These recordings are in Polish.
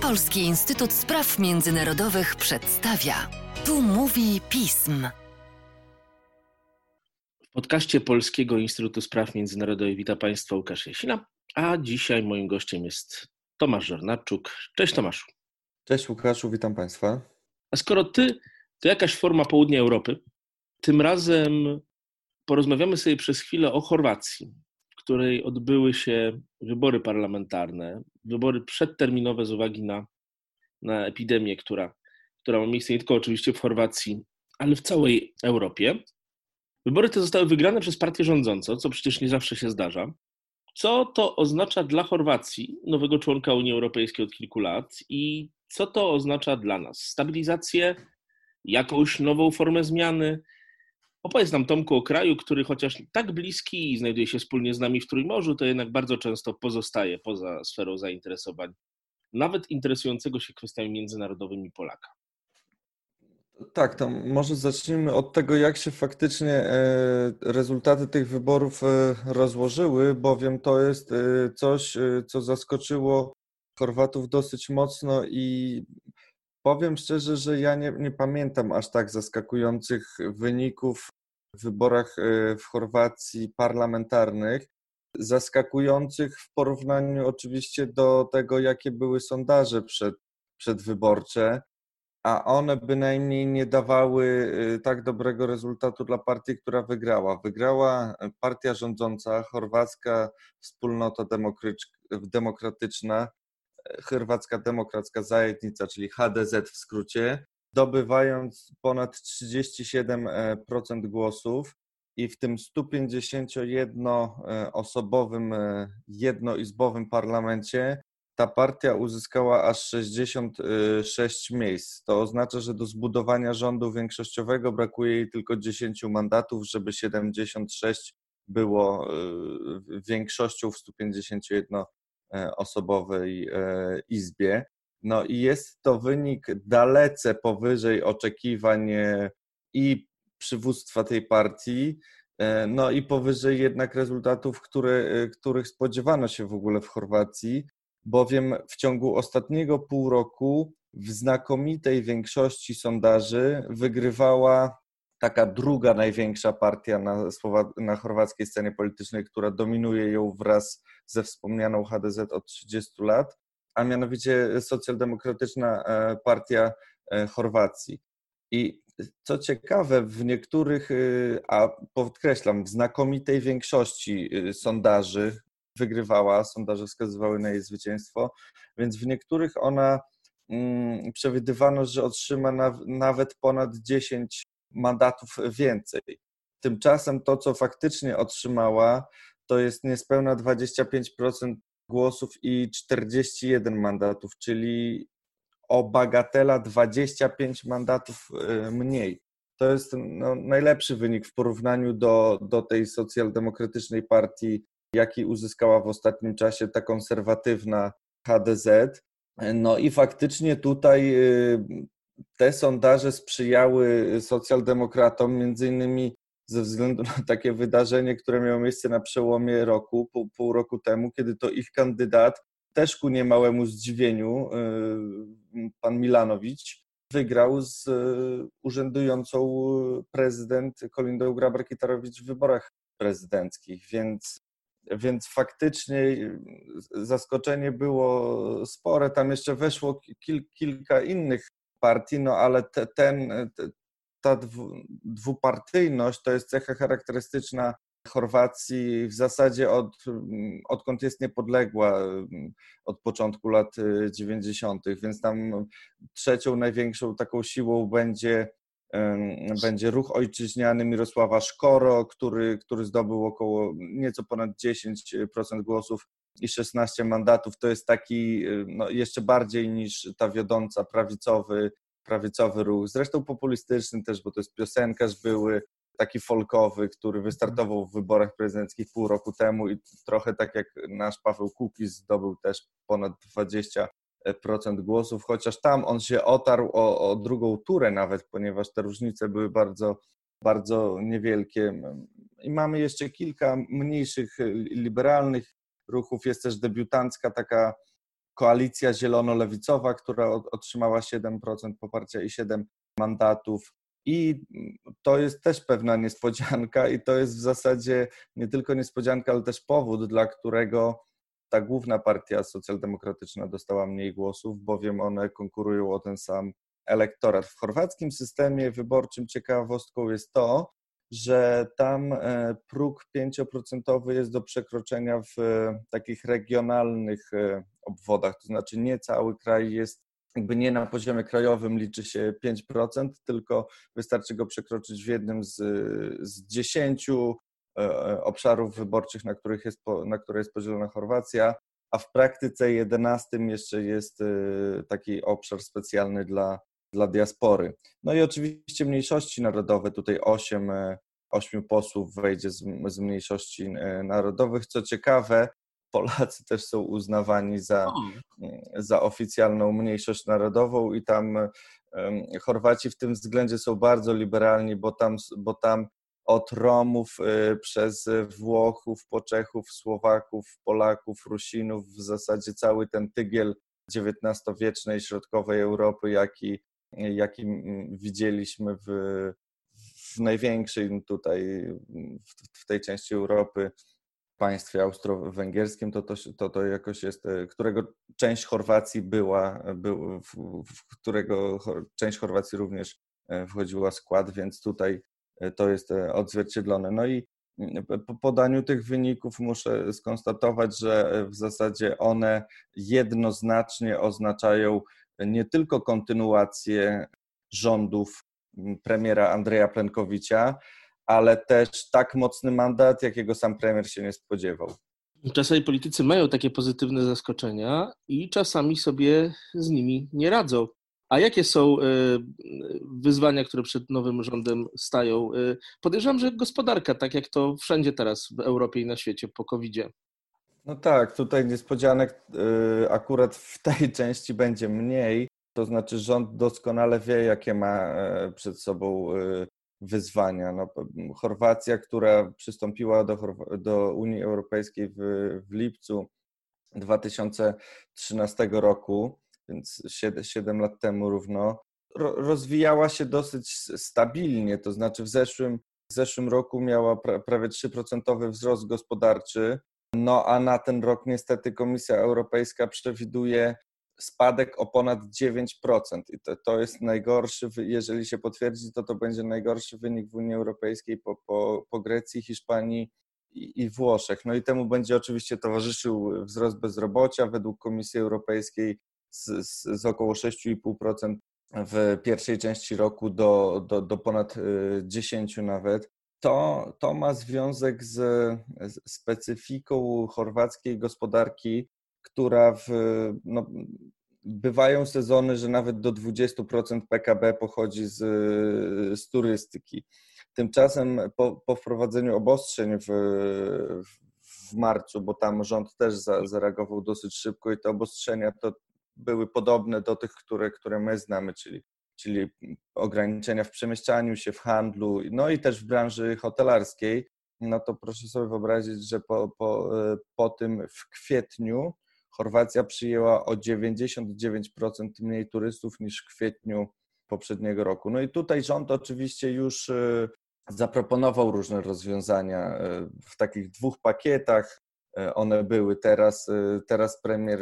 Polski Instytut Spraw Międzynarodowych przedstawia. Tu mówi pism. W podcaście Polskiego Instytutu Spraw Międzynarodowych witam Państwa Łukasz Jasina, a dzisiaj moim gościem jest Tomasz Żornaczuk. Cześć Tomaszu. Cześć Łukaszu, witam Państwa. A skoro Ty to jakaś forma południa Europy, tym razem porozmawiamy sobie przez chwilę o Chorwacji, której odbyły się wybory parlamentarne, wybory przedterminowe z uwagi na, na epidemię, która, która ma miejsce nie tylko oczywiście w Chorwacji, ale w całej Europie. Wybory te zostały wygrane przez partię rządzącą, co przecież nie zawsze się zdarza. Co to oznacza dla Chorwacji, nowego członka Unii Europejskiej od kilku lat, i co to oznacza dla nas? Stabilizację, jakąś nową formę zmiany? Opowiedz nam, Tomku, o kraju, który chociaż tak bliski i znajduje się wspólnie z nami w Trójmorzu, to jednak bardzo często pozostaje poza sferą zainteresowań, nawet interesującego się kwestiami międzynarodowymi Polaka. Tak, to może zacznijmy od tego, jak się faktycznie e, rezultaty tych wyborów e, rozłożyły, bowiem to jest e, coś, co zaskoczyło Chorwatów dosyć mocno i powiem szczerze, że ja nie, nie pamiętam aż tak zaskakujących wyników w wyborach w Chorwacji parlamentarnych. Zaskakujących w porównaniu oczywiście do tego, jakie były sondaże przed, przedwyborcze a one bynajmniej nie dawały y, tak dobrego rezultatu dla partii, która wygrała. Wygrała partia rządząca, chorwacka wspólnota demokratyczna, chorwacka demokracka zajednica, czyli HDZ w skrócie, zdobywając ponad 37% głosów i w tym 151-osobowym jednoizbowym parlamencie ta partia uzyskała aż 66 miejsc. To oznacza, że do zbudowania rządu większościowego brakuje jej tylko 10 mandatów, żeby 76 było większością w 151-osobowej e, izbie. No i jest to wynik dalece powyżej oczekiwań e, i przywództwa tej partii, e, no i powyżej jednak rezultatów, które, których spodziewano się w ogóle w Chorwacji bowiem w ciągu ostatniego pół roku w znakomitej większości sondaży wygrywała taka druga największa partia na, na chorwackiej scenie politycznej, która dominuje ją wraz ze wspomnianą HDZ od 30 lat, a mianowicie socjaldemokratyczna e, partia e, Chorwacji. I co ciekawe, w niektórych, e, a podkreślam, w znakomitej większości sondaży, wygrywała, sondaże wskazywały na jej zwycięstwo, więc w niektórych ona mm, przewidywano, że otrzyma na, nawet ponad 10 mandatów więcej. Tymczasem to, co faktycznie otrzymała, to jest niespełna 25% głosów i 41 mandatów, czyli o bagatela 25 mandatów y, mniej. To jest no, najlepszy wynik w porównaniu do, do tej socjaldemokratycznej partii jaki uzyskała w ostatnim czasie ta konserwatywna HDZ. No i faktycznie tutaj y, te sondaże sprzyjały socjaldemokratom, między innymi ze względu na takie wydarzenie, które miało miejsce na przełomie roku, pół, pół roku temu, kiedy to ich kandydat, też ku niemałemu zdziwieniu, y, pan Milanowicz, wygrał z y, urzędującą prezydent Kolindą Grabar-Kitarowicz w wyborach prezydenckich, więc więc faktycznie y, zaskoczenie było spore. Tam jeszcze weszło kil, kilka innych partii, no ale te, ten, te, ta dwupartyjność to jest cecha charakterystyczna Chorwacji w zasadzie od, odkąd jest niepodległa, od początku lat 90., y, więc tam trzecią największą taką siłą będzie będzie ruch ojczyźniany Mirosława Szkoro, który, który zdobył około nieco ponad 10% głosów i 16 mandatów. To jest taki no, jeszcze bardziej niż ta wiodąca prawicowy, prawicowy ruch. Zresztą populistyczny też, bo to jest piosenkarz były, taki folkowy, który wystartował w wyborach prezydenckich pół roku temu i trochę tak jak nasz Paweł Kukiz zdobył też ponad 20 procent głosów, chociaż tam on się otarł o, o drugą turę nawet, ponieważ te różnice były bardzo, bardzo niewielkie. I mamy jeszcze kilka mniejszych liberalnych ruchów. Jest też debiutancka taka koalicja zielono-lewicowa, która otrzymała 7% poparcia i 7 mandatów. I to jest też pewna niespodzianka, i to jest w zasadzie nie tylko niespodzianka, ale też powód, dla którego ta główna partia socjaldemokratyczna dostała mniej głosów, bowiem one konkurują o ten sam elektorat. W chorwackim systemie wyborczym ciekawostką jest to, że tam e, próg 5% jest do przekroczenia w e, takich regionalnych e, obwodach, to znaczy nie cały kraj jest jakby nie na poziomie krajowym liczy się 5%, tylko wystarczy go przekroczyć w jednym z, z 10 obszarów wyborczych, na, których jest, na które jest podzielona Chorwacja, a w praktyce 11 jeszcze jest taki obszar specjalny dla, dla diaspory. No i oczywiście mniejszości narodowe, tutaj 8, 8 posłów wejdzie z, z mniejszości e, narodowych. Co ciekawe, Polacy też są uznawani za, za oficjalną mniejszość narodową i tam Chorwaci w tym względzie są bardzo liberalni, bo tam, bo tam od Romów e, przez Włochów, Poczechów, Słowaków, Polaków, Rusinów, w zasadzie cały ten tygiel XIX-wiecznej środkowej Europy, jaki, jaki widzieliśmy w, w największej tutaj, w, tej części Europy, państwie austro-węgierskim, to, to, to, to jakoś jest, e, którego część Chorwacji była, był, w, którego część Chorwacji również e, wchodziła w skład, więc tutaj e, to jest odzwierciedlone. No i mm, po podaniu tych wyników muszę skonstatować, że w zasadzie one jednoznacznie oznaczają nie tylko kontynuację rządów premiera Andrzeja Plenkowicza, ale też tak mocny mandat, jakiego sam premier się nie spodziewał. Czasami politycy mają takie pozytywne zaskoczenia i czasami sobie z nimi nie radzą. A jakie są e, wyzwania, które przed nowym rządem stają? E, podejrzewam, że gospodarka, tak jak to wszędzie teraz w Europie i na świecie po COVID-zie. No tak, tutaj niespodzianek e, akurat w tej części będzie mniej. To znaczy, rząd doskonale wie, jakie ma e, przed sobą e, wyzwania. No, Chorwacja, która przystąpiła do, do Unii Europejskiej w, w lipcu 2013 roku, więc 7, 7 lat temu równo, rozwijała się dosyć stabilnie. To znaczy, w zeszłym, w zeszłym roku miała pra, prawie 3% wzrost gospodarczy. No a na ten rok niestety Komisja Europejska przewiduje spadek o ponad 9%. I to, to jest najgorszy, jeżeli się potwierdzi, to to będzie najgorszy wynik w Unii Europejskiej po, po, po Grecji, Hiszpanii i, i Włoszech. No i temu będzie oczywiście towarzyszył wzrost bezrobocia według Komisji Europejskiej z, z, z około 6,5% w pierwszej części roku do, do, do ponad 10 y, nawet. To, to ma związek z, z specyfiką chorwackiej gospodarki, która w, no, bywają sezony, że nawet do 20% PKB pochodzi z, z turystyki. Tymczasem po, po wprowadzeniu obostrzeń w, w marcu, bo tam rząd też za, zareagował dosyć szybko i te obostrzenia to były podobne do tych, które, które my znamy, czyli, czyli ograniczenia w przemieszczaniu się, w handlu, no i też w branży hotelarskiej, no to proszę sobie wyobrazić, że po, po, po tym w kwietniu Chorwacja przyjęła o 99% mniej turystów niż w kwietniu poprzedniego roku. No i tutaj rząd oczywiście już y, zaproponował różne rozwiązania y, w takich dwóch pakietach. Y, one były teraz, teraz premier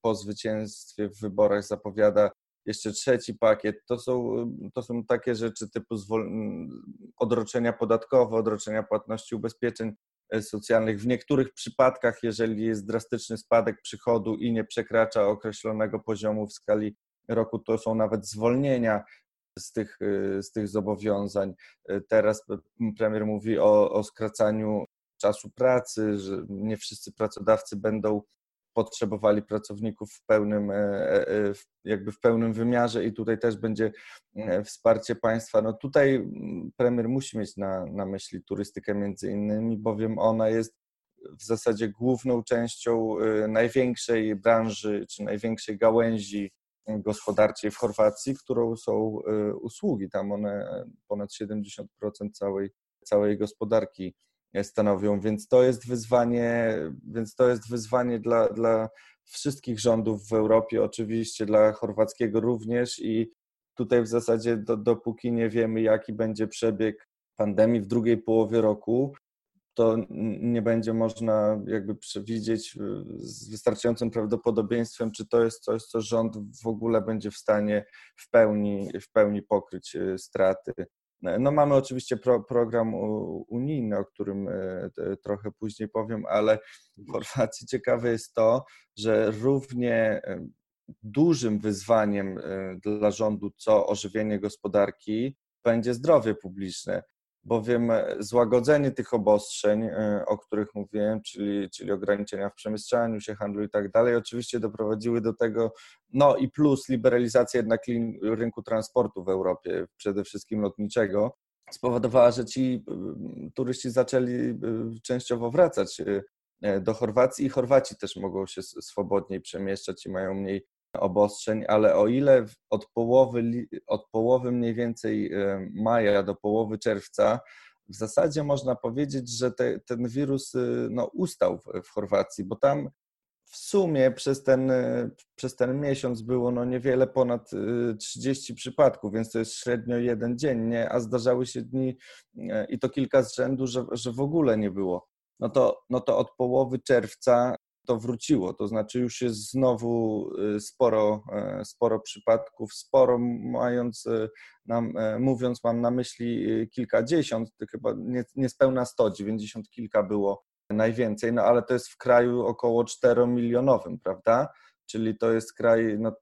po zwycięstwie w wyborach zapowiada jeszcze trzeci pakiet. To są, to są takie rzeczy typu odroczenia podatkowe, odroczenia płatności ubezpieczeń socjalnych. W niektórych przypadkach, jeżeli jest drastyczny spadek przychodu i nie przekracza określonego poziomu w skali roku, to są nawet zwolnienia z tych, e, z tych zobowiązań. E, teraz premier mówi o, o skracaniu czasu pracy, że nie wszyscy pracodawcy będą potrzebowali pracowników w pełnym, e, e, jakby w pełnym wymiarze i tutaj też będzie e, wsparcie państwa. No tutaj premier musi mieć na, na myśli turystykę między innymi, bowiem ona jest w zasadzie główną częścią największej branży czy największej gałęzi gospodarczej w Chorwacji, którą są usługi. Tam one ponad 70% całej, całej gospodarki stanowią, więc to jest wyzwanie, więc to jest wyzwanie dla, dla, wszystkich rządów w Europie, oczywiście dla chorwackiego również i tutaj w zasadzie do, dopóki nie wiemy, jaki będzie przebieg pandemii w drugiej połowie roku, to nie będzie można jakby przewidzieć y, z wystarczającym prawdopodobieństwem, czy to jest coś, co rząd w ogóle będzie w stanie w pełni, w pełni pokryć y, straty. No mamy oczywiście pro, program unijny, o którym y, trochę później powiem, ale w Chorwacji ciekawe jest to, że równie dużym wyzwaniem dla rządu co ożywienie gospodarki będzie zdrowie publiczne bowiem e, złagodzenie tych obostrzeń, e, o których mówiłem, czyli, czyli ograniczenia w przemieszczaniu się, handlu i tak dalej, oczywiście doprowadziły do tego, no i plus liberalizacja jednak rynku transportu w Europie, przede wszystkim lotniczego, spowodowała, że ci turyści zaczęli częściowo wracać e, do Chorwacji i Chorwaci też mogą się swobodniej przemieszczać i mają mniej obostrzeń, ale o ile od połowy, od połowy mniej więcej e, maja do połowy czerwca w zasadzie można powiedzieć, że te, ten wirus e, no, ustał w, w Chorwacji, bo tam w sumie przez ten, e, przez ten miesiąc było no niewiele ponad 30 przypadków, więc to jest średnio jeden dziennie, a zdarzały się dni i to kilka z rzędu, że, że w ogóle nie było. No to, no to od połowy czerwca to wróciło. To znaczy już jest znowu y, sporo, e, sporo przypadków, sporo mając, y, nam, e, mówiąc, mam na myśli y, kilkadziesiąt, chyba nie, niespełna 100, 90 kilka było najwięcej, no ale to jest w kraju około 4 milionowym, prawda? Czyli to jest kraj, no,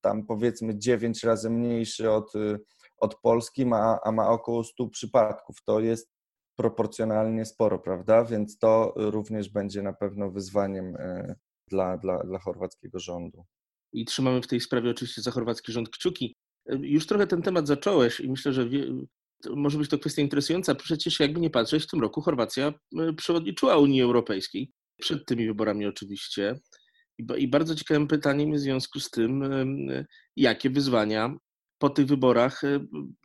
tam powiedzmy 9 razy mniejszy od, od Polski, ma, a ma około 100 przypadków. To jest proporcjonalnie sporo, prawda? Więc to również będzie na pewno wyzwaniem e, dla, dla, dla chorwackiego rządu. I trzymamy w tej sprawie oczywiście za chorwacki rząd kciuki. E, już trochę ten temat zacząłeś i myślę, że wie, może być to kwestia interesująca. Przecież jakby nie patrzeć, w tym roku Chorwacja e, przewodniczyła Unii Europejskiej, przed tymi wyborami oczywiście. I bardzo ciekawym pytaniem jest w związku z tym, jakie wyzwania po tych wyborach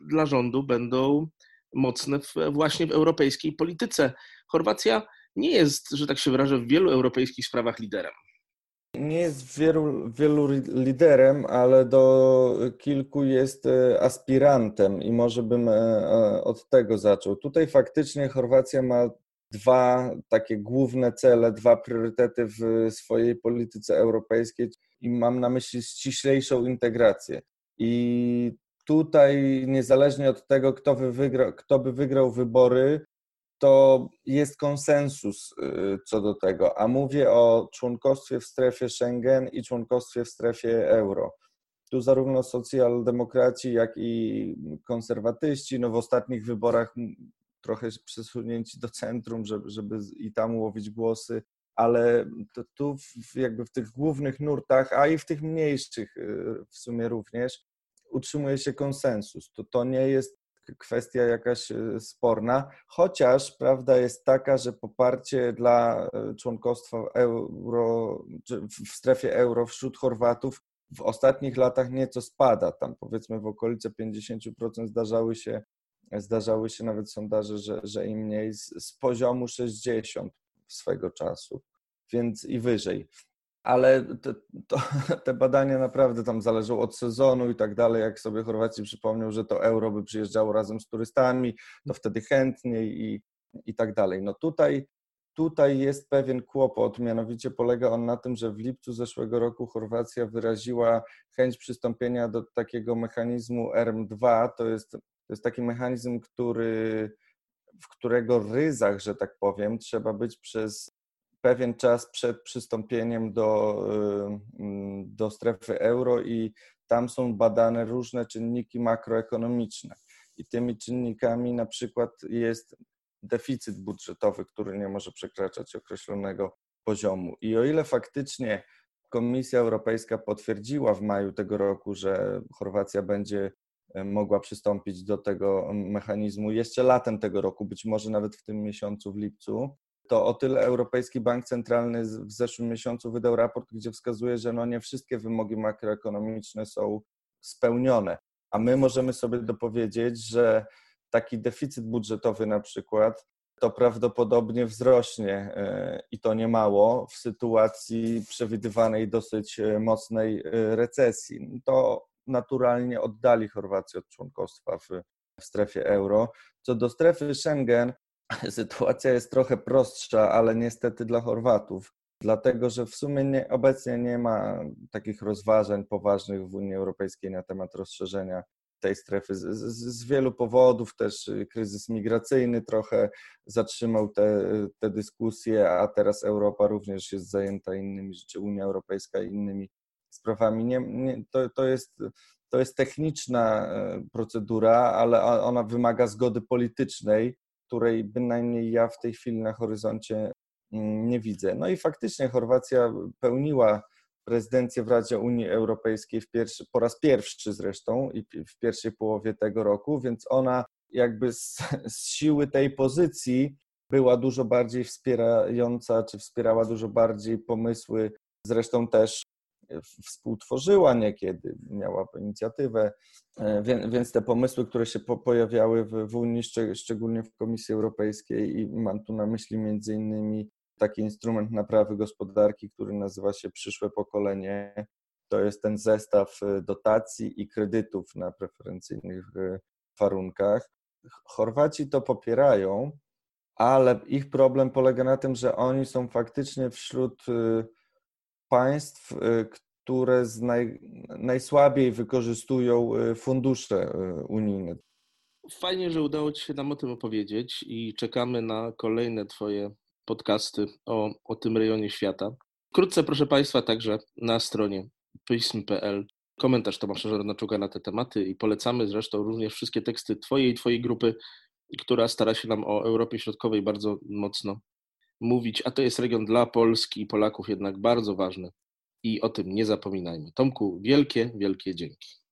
dla rządu będą mocne w, właśnie w europejskiej polityce. Chorwacja nie jest, że tak się wyrażę, w wielu europejskich sprawach liderem. Nie jest wielu, wielu liderem, ale do kilku jest e, aspirantem i może bym e, e, od tego zaczął. Tutaj faktycznie Chorwacja ma dwa takie główne cele, dwa priorytety w swojej polityce europejskiej i mam na myśli ściślejszą integrację. I tutaj niezależnie od tego, kto by, wygrał, kto by wygrał wybory, to jest konsensus y, co do tego, a mówię o członkostwie w strefie Schengen i członkostwie w strefie euro. Tu zarówno socjaldemokraci, jak i konserwatyści, no w ostatnich wyborach trochę przesunięci do centrum, żeby, żeby i tam łowić głosy, ale tu jakby w tych głównych nurtach, a i w tych mniejszych y, w sumie również, utrzymuje się konsensus. To, to nie jest kwestia jakaś e, sporna, chociaż prawda jest taka, że poparcie dla e, członkostwa euro, w strefie euro wśród Chorwatów w ostatnich latach nieco spada. Tam powiedzmy w okolice 50% zdarzały się, zdarzały się nawet sondaże, że, że i mniej z, z poziomu 60 swego czasu, więc i wyżej ale to, to, te badania naprawdę tam zależą od sezonu i tak dalej. Jak sobie Chorwacji przypomniał, że to euro by przyjeżdżało razem z turystami, to wtedy chętniej i, i tak dalej. No tutaj, tutaj jest pewien kłopot, mianowicie polega on na tym, że w lipcu zeszłego roku Chorwacja wyraziła chęć przystąpienia do takiego mechanizmu RM2. To jest, to jest taki mechanizm, który w którego ryzach, że tak powiem, trzeba być przez pewien czas przed przystąpieniem do, y, mm, do strefy euro i tam są badane różne czynniki makroekonomiczne. I tymi czynnikami na przykład jest deficyt budżetowy, który nie może przekraczać określonego poziomu. I o ile faktycznie Komisja Europejska potwierdziła w maju tego roku, że Chorwacja będzie y, mogła przystąpić do tego mechanizmu jeszcze latem tego roku, być może nawet w tym miesiącu, w lipcu, to o tyle Europejski Bank Centralny w zeszłym miesiącu wydał raport, gdzie wskazuje, że no nie wszystkie wymogi makroekonomiczne są spełnione. A my możemy sobie dopowiedzieć, że taki deficyt budżetowy na przykład to prawdopodobnie wzrośnie e, i to nie mało w sytuacji przewidywanej dosyć e, mocnej e, recesji. To naturalnie oddali Chorwację od członkostwa w, w strefie euro. Co do strefy Schengen, sytuacja jest trochę prostsza, ale niestety dla Chorwatów, dlatego że w sumie nie, obecnie nie ma takich rozważań poważnych w Unii Europejskiej na temat rozszerzenia tej strefy z, z, z, wielu powodów, też kryzys migracyjny trochę zatrzymał te, te dyskusje, a teraz Europa również jest zajęta innymi, czy Unia Europejska innymi sprawami. Nie, nie, to, to, jest, to jest techniczna e, procedura, ale ona wymaga zgody politycznej, której bynajmniej ja w tej chwili na horyzoncie mm, nie widzę. No i faktycznie Chorwacja pełniła prezydencję w Radzie Unii Europejskiej w pierwszy, po raz pierwszy zresztą i w pierwszej połowie tego roku, więc ona jakby z, z siły tej pozycji była dużo bardziej wspierająca, czy wspierała dużo bardziej pomysły, zresztą też współtworzyła niekiedy, miała inicjatywę, e, więc te pomysły, które się pojawiały w, Unii, szczególnie w Komisji Europejskiej i mam tu na myśli między innymi taki instrument naprawy gospodarki, który nazywa się Przyszłe Pokolenie. To jest ten zestaw y, dotacji i kredytów na preferencyjnych y, warunkach. Chorwaci to popierają, ale ich problem polega na tym, że oni są faktycznie wśród państw, które naj, najsłabiej wykorzystują fundusze unijne. Fajnie, że udało Ci się nam o tym opowiedzieć i czekamy na kolejne Twoje podcasty o, o tym rejonie świata. Wkrótce, proszę Państwa, także na stronie pism.pl komentarz Tomasza Żoronaczuka na te tematy i polecamy zresztą również wszystkie teksty Twojej i Twojej grupy, która stara się nam o Europie Środkowej bardzo mocno mówić, a to jest region dla Polski i Polaków jednak bardzo ważny i o tym nie zapominajmy. Tomku, wielkie, wielkie dzięki.